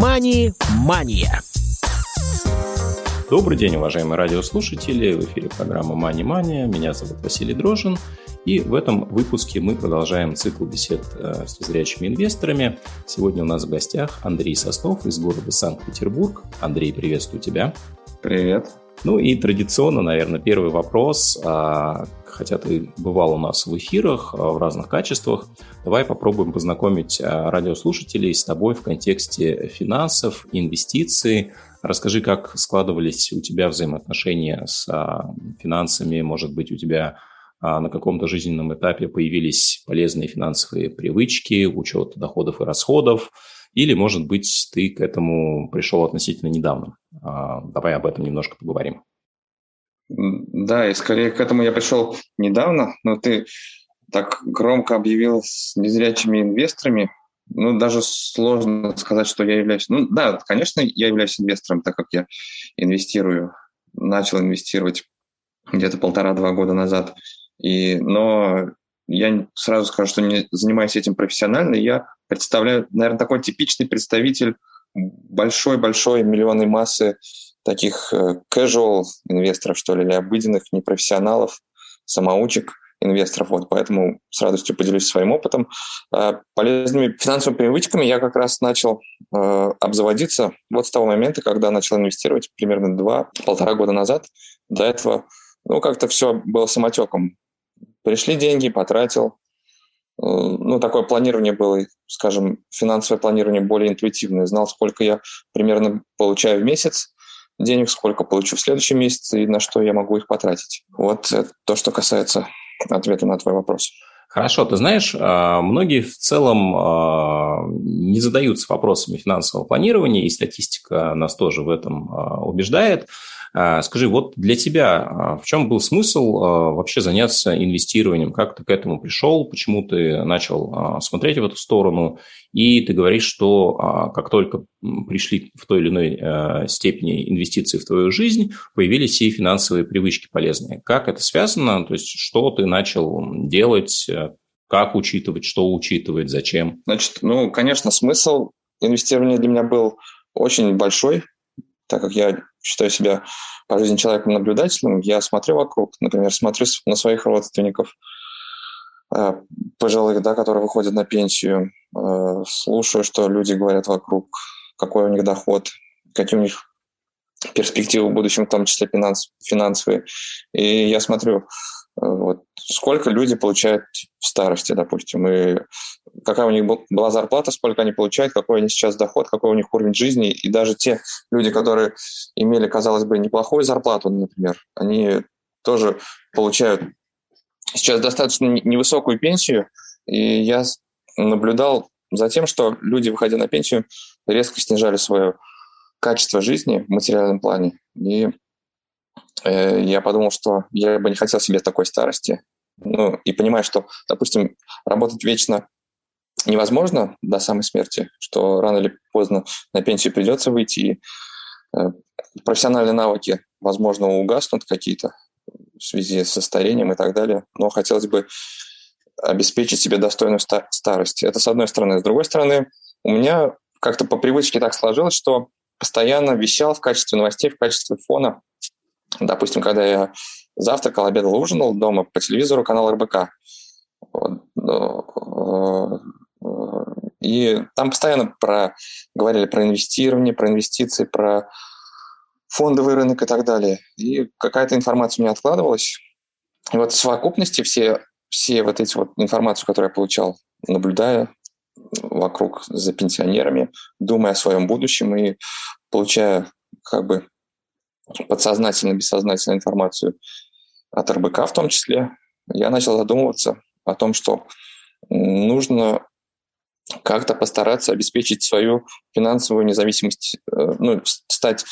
«Мани-мания». Добрый день, уважаемые радиослушатели. В эфире программа «Мани Мания». Меня зовут Василий Дрожин. И в этом выпуске мы продолжаем цикл бесед э, с зрячими инвесторами. Сегодня у нас в гостях Андрей Соснов из города Санкт-Петербург. Андрей, приветствую тебя. Привет. Ну и традиционно, наверное, первый вопрос. А, хотя ты бывал у нас в эфирах а, в разных качествах, давай попробуем познакомить а, радиослушателей с тобой в контексте финансов, инвестиций, Расскажи, как складывались у тебя взаимоотношения с финансами, может быть, у тебя на каком-то жизненном этапе появились полезные финансовые привычки, учет доходов и расходов, или, может быть, ты к этому пришел относительно недавно. А, давай об этом немножко поговорим. Да, и скорее к этому я пришел недавно, но ты так громко объявил с незрячими инвесторами, ну, даже сложно сказать, что я являюсь... Ну, да, конечно, я являюсь инвестором, так как я инвестирую, начал инвестировать где-то полтора-два года назад. И, но я сразу скажу, что не занимаюсь этим профессионально. Я представляю, наверное, такой типичный представитель большой-большой миллионной массы таких э, casual инвесторов, что ли, или обыденных непрофессионалов, самоучек – инвесторов. Вот, поэтому с радостью поделюсь своим опытом. А, полезными финансовыми привычками я как раз начал э, обзаводиться вот с того момента, когда начал инвестировать примерно два-полтора года назад. До этого ну, как-то все было самотеком. Пришли деньги, потратил. Э, ну, такое планирование было, скажем, финансовое планирование более интуитивное. Знал, сколько я примерно получаю в месяц, денег, сколько получу в следующем месяце и на что я могу их потратить. Вот то, что касается ответа на твой вопрос. Хорошо, ты знаешь, а, многие в целом а, не задаются вопросами финансового планирования, и статистика нас тоже в этом а, убеждает. А, скажи, вот для тебя а, в чем был смысл а, вообще заняться инвестированием? Как ты к этому пришел? Почему ты начал смотреть в эту сторону? И ты говоришь, что как только пришли в той или иной степени инвестиции в твою жизнь, появились и финансовые привычки полезные. Как это связано? То есть что ты начал делать? Как учитывать? Что учитывать? Зачем? Значит, ну, конечно, смысл инвестирования для меня был очень большой, так как я считаю себя по жизни человеком наблюдательным, я смотрю вокруг, например, смотрю на своих родственников, э, пожилых, да, которые выходят на пенсию, э, слушаю, что люди говорят вокруг, какой у них доход, какие у них перспективы в будущем, в том числе финанс, финансовые. И я смотрю, вот, сколько люди получают в старости, допустим, и какая у них была зарплата, сколько они получают, какой они сейчас доход, какой у них уровень жизни. И даже те люди, которые имели, казалось бы, неплохую зарплату, например, они тоже получают сейчас достаточно невысокую пенсию. И я наблюдал за тем, что люди, выходя на пенсию, резко снижали свое качество жизни в материальном плане. И я подумал, что я бы не хотел себе такой старости. Ну, и понимаю, что, допустим, работать вечно невозможно до самой смерти, что рано или поздно на пенсию придется выйти, и э, профессиональные навыки, возможно, угаснут какие-то в связи со старением и так далее, но хотелось бы обеспечить себе достойную старость. Это с одной стороны. С другой стороны, у меня как-то по привычке так сложилось, что постоянно вещал в качестве новостей, в качестве фона Допустим, когда я завтракал, обедал, ужинал дома по телевизору канал РБК. Э, и там постоянно про, говорили про инвестирование, про инвестиции, про фондовый рынок и так далее. И какая-то информация у меня откладывалась. И вот в совокупности все, все вот эти вот информацию, которую я получал, наблюдая вокруг за пенсионерами, думая о своем будущем и получая как бы подсознательно, бессознательно информацию от РБК в том числе, я начал задумываться о том, что нужно как-то постараться обеспечить свою финансовую независимость, э, ну, стать,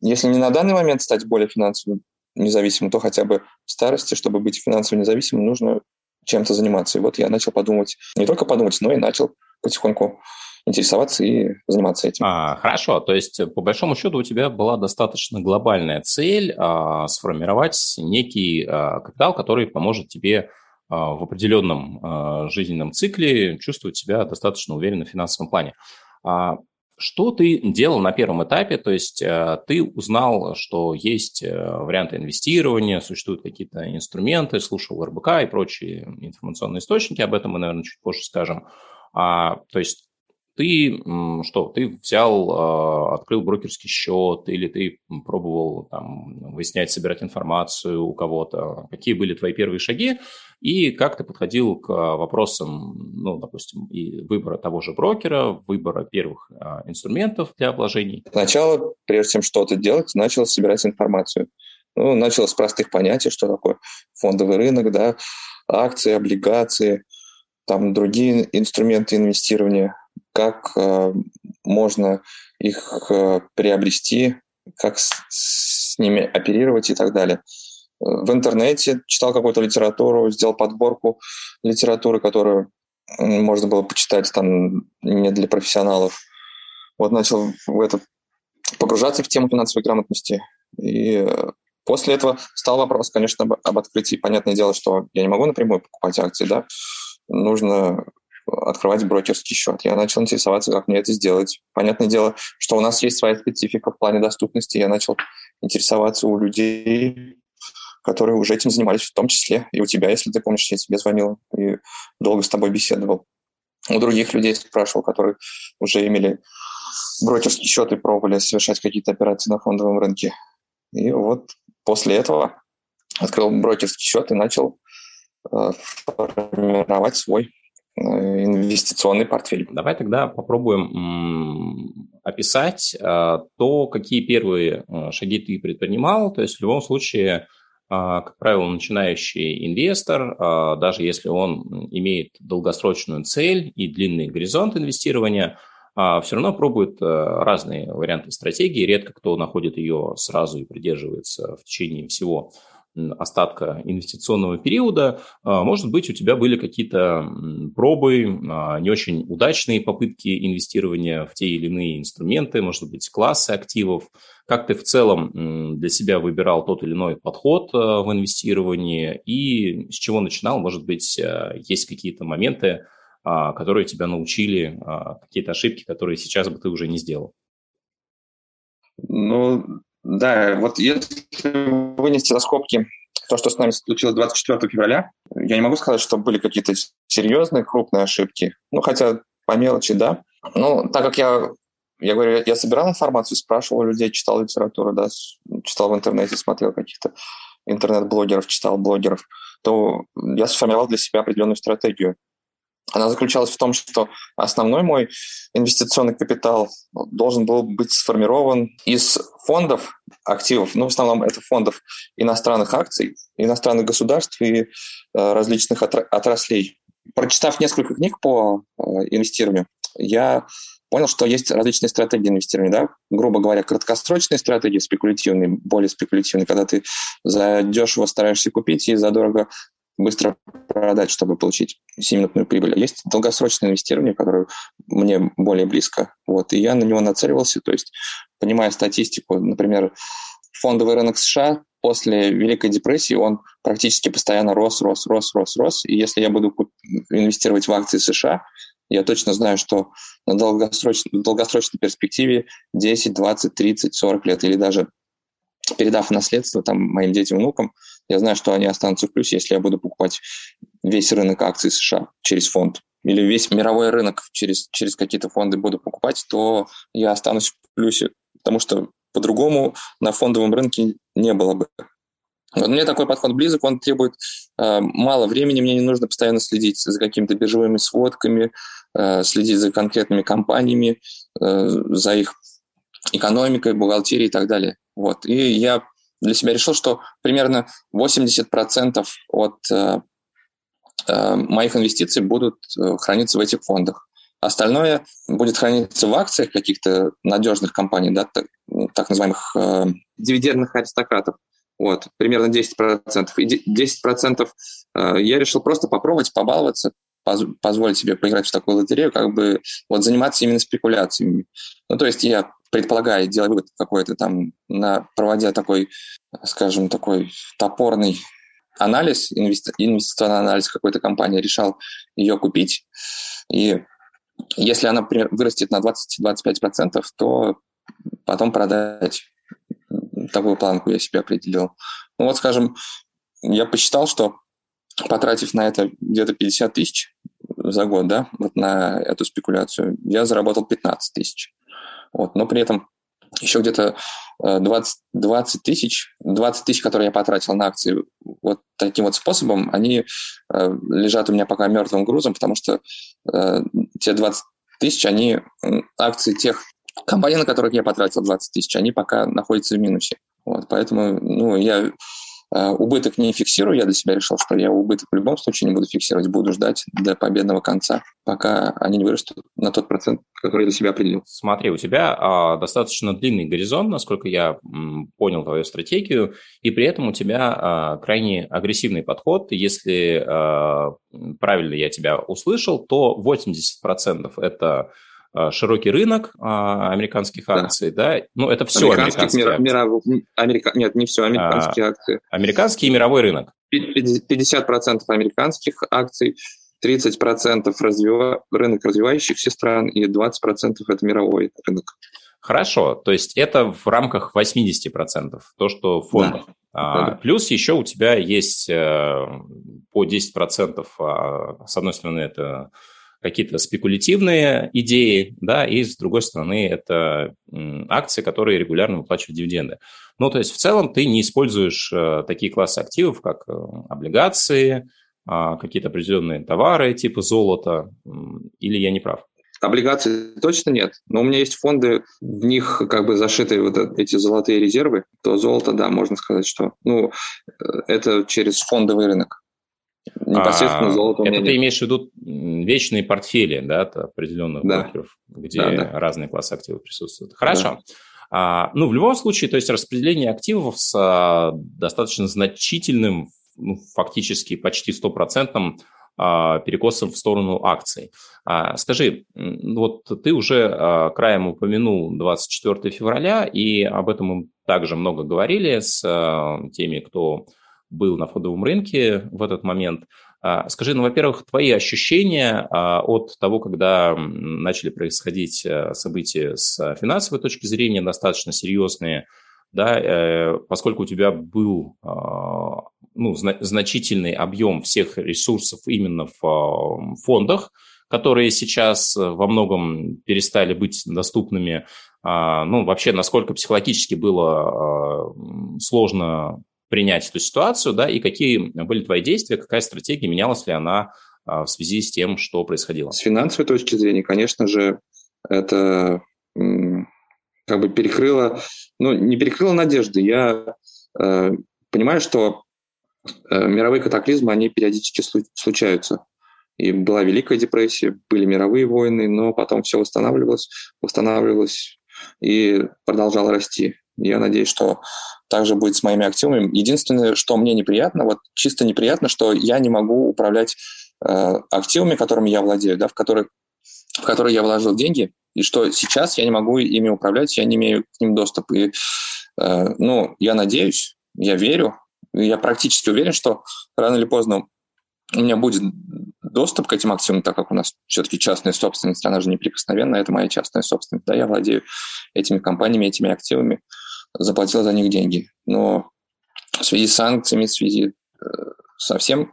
если не на данный момент стать более финансово независимым, то хотя бы в старости, чтобы быть финансово независимым, нужно чем-то заниматься. И вот я начал подумать, не только подумать, но и начал потихоньку интересоваться и заниматься этим. А, хорошо, то есть по большому счету у тебя была достаточно глобальная цель а, сформировать некий а, капитал, который поможет тебе а, в определенном а, жизненном цикле чувствовать себя достаточно уверенно в финансовом плане. А, Что ты делал на первом этапе? То есть э, ты узнал, что есть э, варианты инвестирования, существуют какие-то инструменты, слушал РБК и прочие информационные источники, об этом мы, наверное, чуть позже скажем. А, то есть ты что, ты взял, а, открыл брокерский счет, или ты пробовал там выяснять, собирать информацию у кого-то? Какие были твои первые шаги? И как ты подходил к вопросам, ну, допустим, и выбора того же брокера, выбора первых а, инструментов для вложений? Сначала, прежде чем что-то делать, начал собирать информацию. Ну, начал с простых понятий, что такое фондовый рынок, да, акции, облигации, там другие инструменты инвестирования, как э, можно их э, приобрести, как с, с ними оперировать и так далее. В интернете читал какую-то литературу, сделал подборку литературы, которую можно было почитать там не для профессионалов. Вот начал в это погружаться в тему финансовой грамотности. И после этого стал вопрос, конечно, об, об открытии. Понятное дело, что я не могу напрямую покупать акции, да. Нужно открывать брокерский счет. Я начал интересоваться, как мне это сделать. Понятное дело, что у нас есть своя специфика в плане доступности. Я начал интересоваться у людей, которые уже этим занимались, в том числе и у тебя, если ты помнишь, я тебе звонил и долго с тобой беседовал. У других людей спрашивал, которые уже имели брокерский счет и пробовали совершать какие-то операции на фондовом рынке. И вот после этого открыл брокерский счет и начал формировать свой Э, инвестиционный портфель. Давай тогда попробуем описать э, то, какие первые э, шаги ты предпринимал. То есть в любом случае, как правило, начинающий инвестор, даже если он имеет долгосрочную цель и длинный горизонт инвестирования, все равно пробует разные варианты стратегии. Редко кто находит ее сразу и придерживается в течение всего остатка инвестиционного периода, а, может быть, у тебя были какие-то пробы, а, не очень удачные попытки инвестирования в те или иные инструменты, может быть, классы активов. Как ты в целом для себя выбирал тот или иной подход а, в инвестировании и с чего начинал? Может быть, есть какие-то моменты, которые тебя научили, какие-то ошибки, которые сейчас бы ты уже не сделал? Ну, да, вот если вынести за скобки то, что с нами случилось 24 февраля, я не могу сказать, что были какие-то серьезные, крупные ошибки. Ну, хотя по мелочи, да. Ну, так как я, я говорю, я собирал информацию, спрашивал людей, читал литературу, да, читал в интернете, смотрел каких-то интернет-блогеров, читал блогеров, то я сформировал для себя определенную стратегию она заключалась в том, что основной мой инвестиционный капитал должен был быть сформирован из фондов активов, ну, в основном это фондов иностранных акций, иностранных государств и э, различных отраслей. Прочитав несколько книг по э, инвестированию, я понял, что есть различные стратегии инвестирования, да, грубо говоря, краткосрочные стратегии, спекулятивные, более спекулятивные, когда ты за дешево стараешься купить и задорого быстро продать, чтобы получить 7-минутную прибыль. Есть долгосрочное инвестирование, которое мне более близко. Вот, и я на него нацеливался, то есть, понимая статистику, например, фондовый рынок США после Великой депрессии, он практически постоянно рос, рос, рос, рос, рос. И если я буду инвестировать в акции США, я точно знаю, что на долгосрочной, долгосрочной перспективе 10, 20, 30, 40 лет или даже передав наследство там, моим детям, внукам, я знаю, что они останутся в плюсе, если я буду покупать весь рынок акций США через фонд или весь мировой рынок через, через какие-то фонды буду покупать, то я останусь в плюсе, потому что по-другому на фондовом рынке не было бы. Вот мне такой подход близок, он требует э, мало времени, мне не нужно постоянно следить за какими-то биржевыми сводками, э, следить за конкретными компаниями, э, за их экономикой, бухгалтерией и так далее. Вот. И я для себя решил, что примерно 80% от э, э, моих инвестиций будут э, храниться в этих фондах. Остальное будет храниться в акциях каких-то надежных компаний, да, так, так называемых э, дивидендных аристократов. Вот, примерно 10%. И 10% э, я решил просто попробовать, побаловаться, поз позволить себе поиграть в такую лотерею, как бы вот заниматься именно спекуляциями. Ну, то есть я предполагая, делая вывод какой-то там, на, проводя такой, скажем, такой топорный анализ, инвести, инвестиционный анализ какой-то компании, решал ее купить. И если она вырастет на 20-25%, то потом продать. Такую планку я себе определил. Ну вот, скажем, я посчитал, что потратив на это где-то 50 тысяч за год, да, вот на эту спекуляцию, я заработал 15 тысяч. Вот, но при этом еще где-то 20, э, 20 тысяч, 20 тысяч, которые я потратил на акции вот таким вот способом, они э, лежат у меня пока мертвым грузом, потому что э, те 20 тысяч, они акции тех компаний, на которых я потратил 20 тысяч, они пока находятся в минусе. Вот, поэтому ну, я убыток не фиксирую, я для себя решил, что я убыток в любом случае не буду фиксировать, буду ждать до победного конца, пока они не вырастут на тот процент, который я для себя определил. Смотри, у тебя а, достаточно длинный горизонт, насколько я м, понял твою стратегию, и при этом у тебя а, крайне агрессивный подход. Если а, правильно я тебя услышал, то 80% это широкий рынок а, американских акций, да, да? ну это все американские, мира, миров, Америка, нет, не все американские а, акции. Американский и мировой рынок. 50% американских акций, 30% развива... рынок развивающихся стран и 20% это мировой рынок. Хорошо, то есть это в рамках 80%, то, что в фондах. Да. А, плюс еще у тебя есть э, по 10%, а, с одной стороны, это какие-то спекулятивные идеи, да, и с другой стороны это акции, которые регулярно выплачивают дивиденды. Ну, то есть в целом ты не используешь э, такие классы активов, как э, облигации, а, какие-то определенные товары типа золота, или я не прав? Облигаций точно нет, но у меня есть фонды, в них как бы зашиты вот эти золотые резервы, то золото, да, можно сказать, что ну, э, это через фондовый рынок. Непосредственно а, золото Это ты имеешь в виду вечные портфели, да, определенных да. брокеров, где да, да. разные классы активов присутствуют. Хорошо. Да. А, ну, в любом случае, то есть распределение активов с а, достаточно значительным, ну, фактически почти стопроцентным а, перекосом в сторону акций. А, скажи, вот ты уже а, краем упомянул 24 февраля, и об этом мы также много говорили с а, теми, кто был на фондовом рынке в этот момент. А, скажи, ну, во-первых, твои ощущения а, от того, когда начали происходить э, события с финансовой точки зрения, достаточно серьезные, да, э, поскольку у тебя был а, ну, значительный объем всех ресурсов именно в фондах, которые сейчас во многом перестали быть доступными. Ну, вообще, насколько психологически было сложно принять эту ситуацию, да, и какие были твои действия, какая стратегия, менялась ли она а, в связи с тем, что происходило? С финансовой точки зрения, конечно же, это как бы перекрыло, ну, не перекрыло надежды. Я э, понимаю, что э, мировые катаклизмы, они периодически случаются. И была Великая депрессия, были мировые войны, но потом все восстанавливалось, восстанавливалось и продолжало расти. Я надеюсь, что также будет с моими активами. Единственное, что мне неприятно, вот чисто неприятно, что я не могу управлять э, активами, которыми я владею, да, в которые, в которые я вложил деньги, и что сейчас я не могу ими управлять, я не имею к ним доступа. И, э, ну, я надеюсь, я верю, я практически уверен, что рано или поздно у меня будет доступ к этим активам, так как у нас все-таки частная собственность, она же неприкосновенная, это моя частная собственность, да, я владею этими компаниями, этими активами заплатил за них деньги. Но в связи с санкциями, в связи э, со всем,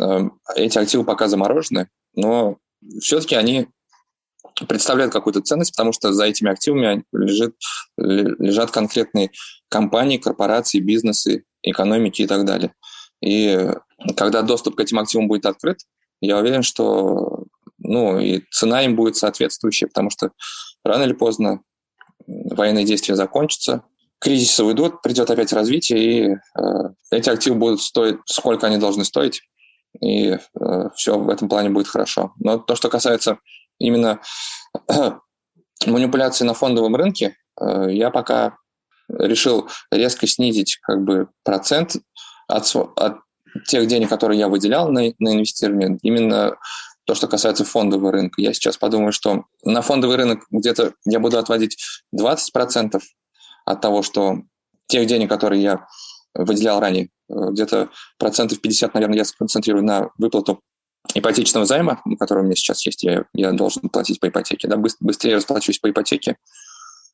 э, эти активы пока заморожены, но все-таки они представляют какую-то ценность, потому что за этими активами лежит, лежат конкретные компании, корпорации, бизнесы, экономики и так далее. И когда доступ к этим активам будет открыт, я уверен, что ну, и цена им будет соответствующая, потому что рано или поздно военные действия закончатся, кризисы уйдут, придет опять развитие, и э, эти активы будут стоить, сколько они должны стоить, и э, все в этом плане будет хорошо. Но то, что касается именно э, манипуляции на фондовом рынке, э, я пока решил резко снизить как бы процент от, от тех денег, которые я выделял на, на инвестирование, именно то, что касается фондового рынка. Я сейчас подумаю, что на фондовый рынок где-то я буду отводить 20%, от того, что тех денег, которые я выделял ранее, э, где-то процентов 50, наверное, я сконцентрирую на выплату ипотечного займа, который у меня сейчас есть, я, я должен платить по ипотеке, да, быстрее расплачусь по ипотеке,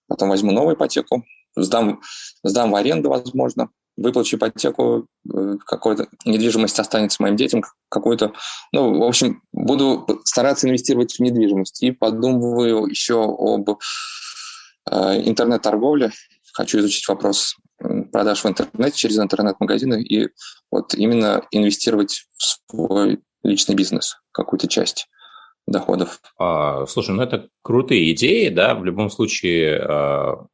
потом возьму новую ипотеку, сдам, сдам в аренду, возможно, выплачу ипотеку, э, какой-то недвижимость останется моим детям, какую-то, ну, в общем, буду стараться инвестировать в недвижимость и подумываю еще об э, интернет-торговле, хочу изучить вопрос продаж в интернете через интернет-магазины и вот именно инвестировать в свой личный бизнес, какую-то часть доходов. А, слушай, ну это крутые идеи, да, в любом случае а,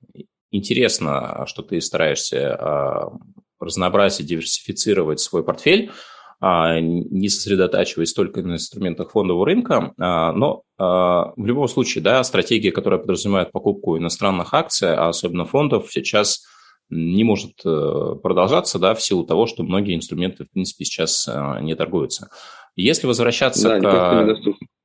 интересно, что ты стараешься а, разнообразить, диверсифицировать свой портфель, не сосредотачиваясь только на инструментах фондового рынка, а, но а, в любом случае, да, стратегия, которая подразумевает покупку иностранных акций, а особенно фондов, сейчас не может э, продолжаться, да, в силу того, что многие инструменты, в принципе, сейчас не торгуются. Если возвращаться да, к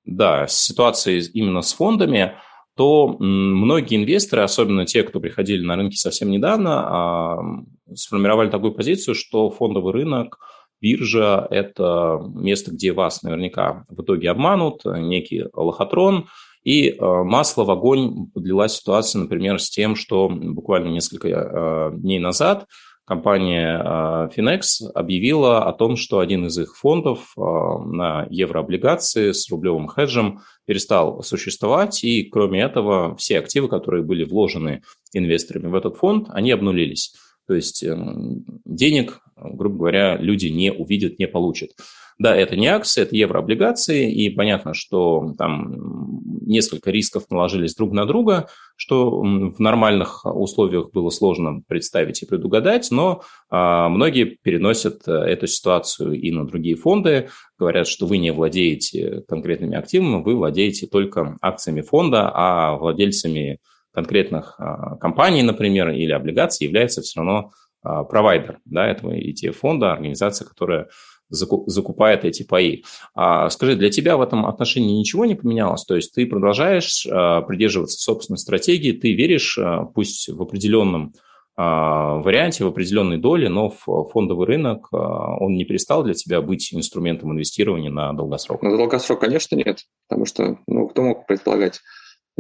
да, ситуации именно с фондами, то многие инвесторы, особенно те, кто приходили на рынки совсем недавно, сформировали такую позицию, что фондовый рынок, биржа – это место, где вас наверняка в итоге обманут, некий лохотрон, и масло в огонь подлила ситуация, например, с тем, что буквально несколько дней назад компания а, Finex объявила о том, что один из их фондов на еврооблигации с рублевым хеджем перестал существовать, и кроме этого все активы, которые были вложены инвесторами в этот фонд, они обнулились. То есть эм, денег, грубо говоря, люди не увидят, не получат. Да, это не акции, это еврооблигации, и понятно, что там несколько рисков наложились друг на друга, что в нормальных условиях было сложно представить и предугадать, но а, многие переносят э, эту ситуацию и на другие фонды, говорят, что вы не владеете конкретными активами, вы владеете только акциями фонда, а владельцами конкретных а, компаний, например, или облигаций является все равно а, провайдер да, этого ETF-фонда, организация, которая закупает эти паи. А скажи, для тебя в этом отношении ничего не поменялось? То есть ты продолжаешь а, придерживаться собственной стратегии, ты веришь, пусть в определенном варианте, в определенной доле, но фондовый рынок он не перестал для тебя быть инструментом инвестирования на долгосрок? На долгосрок, конечно, нет, потому что ну, кто мог предполагать,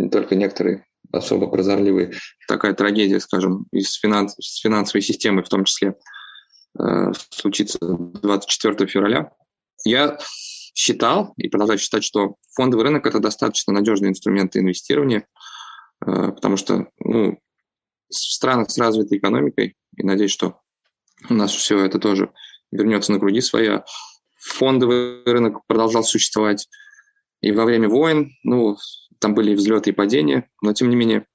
только некоторые особо прозорливые, такая трагедия, скажем, и с, финанс, с финансовой системой в том числе – Э, случится 24 февраля. Я считал и продолжаю считать, что фондовый рынок – это достаточно надежный инструмент инвестирования, э, потому что ну, в странах с развитой экономикой, и надеюсь, что у нас все это тоже вернется на круги своя, фондовый рынок продолжал существовать и во время войн, ну, там были взлеты и падения, но тем не менее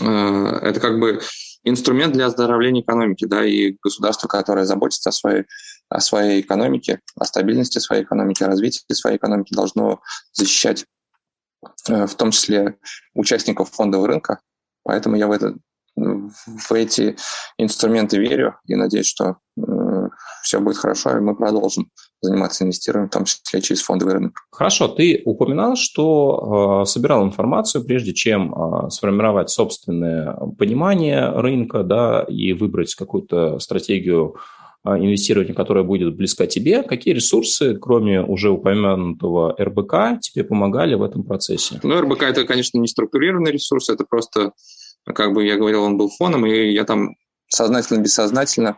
э, это как бы инструмент для оздоровления экономики, да, и государство, которое заботится о своей, о своей экономике, о стабильности своей экономики, о развитии своей экономики, должно защищать э, в том числе участников фондового рынка. Поэтому я в, это, в эти инструменты верю и надеюсь, что э, все будет хорошо, и мы продолжим заниматься инвестированием, в том числе через фондовый рынок. Хорошо, ты упоминал, что э, собирал информацию, прежде чем э, сформировать собственное понимание рынка, да, и выбрать какую-то стратегию э, инвестирования, которая будет близка тебе. Какие ресурсы, кроме уже упомянутого РБК, тебе помогали в этом процессе? Ну, РБК – это, конечно, не структурированный ресурс, это просто, как бы я говорил, он был фоном, и я там сознательно-бессознательно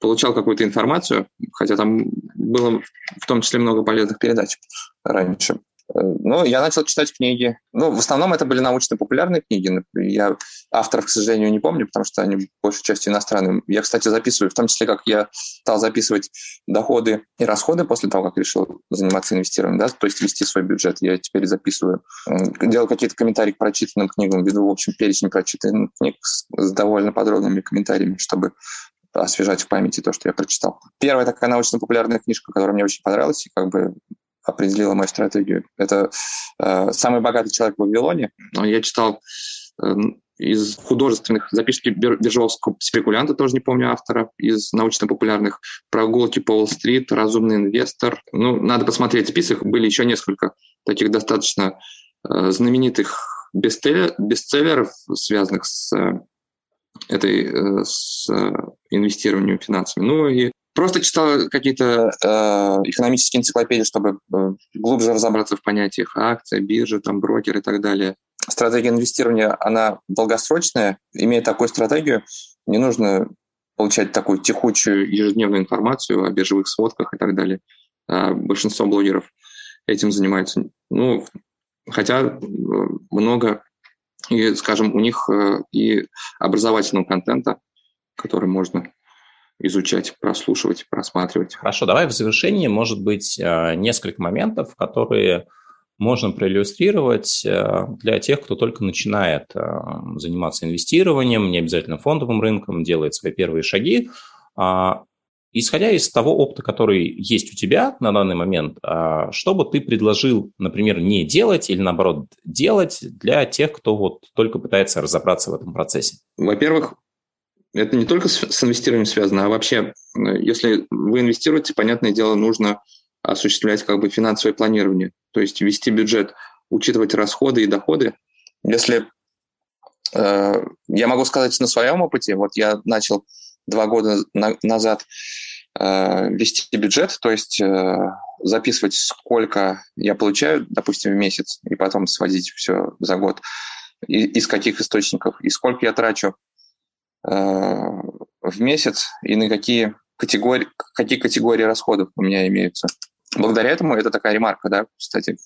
получал какую-то информацию, хотя там было в том числе много полезных передач раньше. Ну, я начал читать книги. Ну, в основном это были научно-популярные книги. Я авторов, к сожалению, не помню, потому что они большей частью иностранные. Я, кстати, записываю, в том числе, как я стал записывать доходы и расходы после того, как решил заниматься инвестированием, да, то есть вести свой бюджет. Я теперь записываю. Делал какие-то комментарии к прочитанным книгам, веду, в общем, перечень прочитанных книг с, с довольно подробными комментариями, чтобы освежать в памяти то, что я прочитал. Первая такая научно-популярная книжка, которая мне очень понравилась и как бы определила мою стратегию, это э, «Самый богатый человек в Вавилоне». Я читал э, из художественных записки биржевского спекулянта, тоже не помню автора, из научно-популярных «Прогулки по Уолл-стрит», «Разумный инвестор». Ну, надо посмотреть список. Были еще несколько таких достаточно э, знаменитых бестселлеров, связанных с э, этой, э, с э, инвестированием финансами. Ну и просто читал какие-то э, экономические энциклопедии, чтобы э, глубже разобраться в понятиях акция, биржа, там, брокер и так далее. Стратегия инвестирования, она долгосрочная. Имея такую стратегию, не нужно получать такую текучую ежедневную информацию о биржевых сводках и так далее. А большинство блогеров этим занимаются. Ну, хотя много, и, скажем, у них э, и образовательного контента, который можно изучать, прослушивать, просматривать. Хорошо, давай в завершении, может быть, э, несколько моментов, которые можно проиллюстрировать для тех, кто только начинает заниматься инвестированием, не обязательно фондовым рынком, делает свои первые шаги. Исходя из того опыта, который есть у тебя на данный момент, а, что бы ты предложил, например, не делать или, наоборот, делать для тех, кто вот только пытается разобраться в этом процессе? Во-первых, это не только с инвестированием связано, а вообще, если вы инвестируете, понятное дело, нужно осуществлять как бы финансовое планирование, то есть вести бюджет, учитывать расходы и доходы. Если э, я могу сказать на своем опыте, вот я начал два года на, назад э, вести бюджет, то есть э, записывать, сколько я получаю, допустим, в месяц, и потом сводить все за год, и, из каких источников, и сколько я трачу э, в месяц, и на какие категории, какие категории расходов у меня имеются. Благодаря этому это такая ремарка, да, кстати,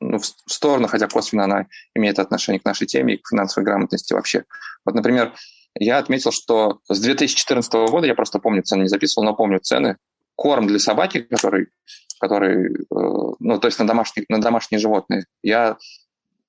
ну, в сторону, хотя косвенно она имеет отношение к нашей теме и к финансовой грамотности вообще. Вот, например, я отметил, что с 2014 года, я просто помню, цены не записывал, но помню цены, корм для собаки, который, который э, ну, то есть на домашние, на домашние животные, я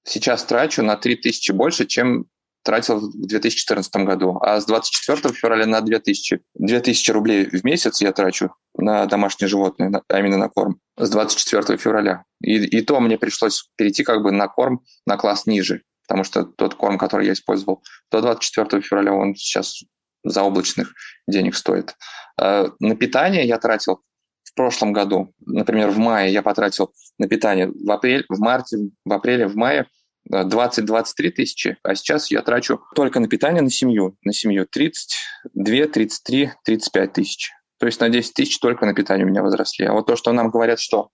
сейчас трачу на 3000 больше, чем тратил в 2014 году. А с 24 февраля на 2000, 2000 рублей в месяц я трачу на домашние животные, а именно на корм, с 24 февраля. И, и то мне пришлось перейти как бы на корм на класс ниже потому что тот корм, который я использовал до 24 февраля, он сейчас заоблачных денег стоит. Э, на питание я тратил в прошлом году, например, в мае я потратил на питание в, апрель, в марте, в апреле, в мае 20-23 тысячи, а сейчас я трачу только на питание на семью, на семью 32, 33, 35 тысяч. То есть на 10 тысяч только на питание у меня возросли. А вот то, что нам говорят, что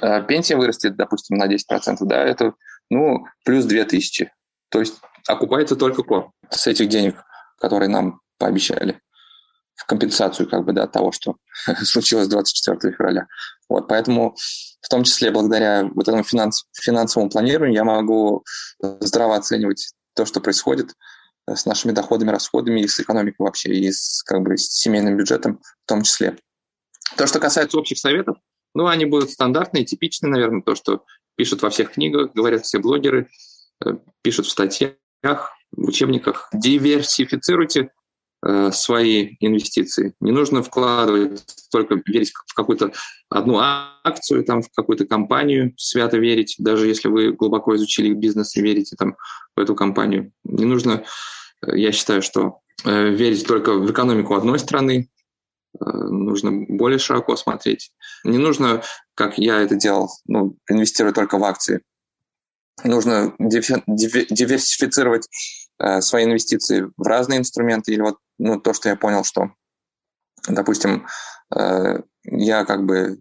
э, пенсия вырастет, допустим, на 10%, да, это ну, плюс 2000. То есть окупается только корм с этих денег, которые нам пообещали в компенсацию как бы, да, того, что случилось 24 февраля. Вот, поэтому в том числе благодаря вот этому финанс, финансовому планированию я могу здраво оценивать то, что происходит с нашими доходами, расходами и с экономикой вообще, и с, как бы, с семейным бюджетом в том числе. То, что касается общих советов, ну, они будут стандартные, типичные, наверное, то, что пишут во всех книгах, говорят все блогеры, э, пишут в статьях, в учебниках. Диверсифицируйте э, свои инвестиции. Не нужно вкладывать только верить в какую-то одну акцию, там, в какую-то компанию, свято верить, даже если вы глубоко изучили бизнес и верите там, в эту компанию. Не нужно, э, я считаю, что верить только в экономику одной страны, нужно более широко смотреть. Не нужно, как я это делал, ну, инвестировать только в акции. Нужно диверсифицировать э, свои инвестиции в разные инструменты. Или вот ну, то, что я понял, что, допустим, э, я как бы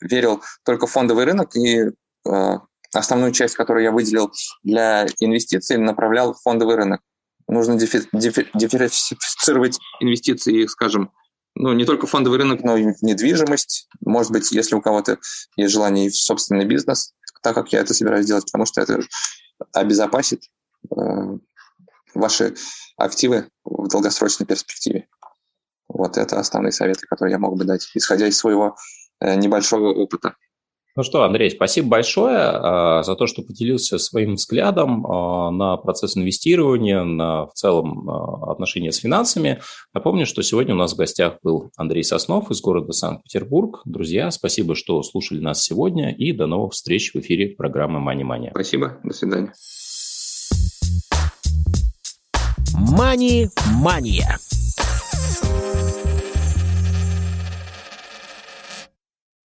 верил только в фондовый рынок и э, основную часть, которую я выделил для инвестиций, направлял в фондовый рынок. Нужно диверсифицировать инвестиции, скажем, ну, не только фондовый рынок, но и недвижимость. Может быть, если у кого-то есть желание в собственный бизнес, так как я это собираюсь делать, потому что это обезопасит э, ваши активы в долгосрочной перспективе. Вот это основные советы, которые я мог бы дать, исходя из своего э, небольшого опыта. Ну что, Андрей, спасибо большое а, за то, что поделился своим взглядом а, на процесс инвестирования, на в целом а, отношения с финансами. Напомню, что сегодня у нас в гостях был Андрей Соснов из города Санкт-Петербург. Друзья, спасибо, что слушали нас сегодня и до новых встреч в эфире программы Money Money. Спасибо, до свидания. Мани-мания.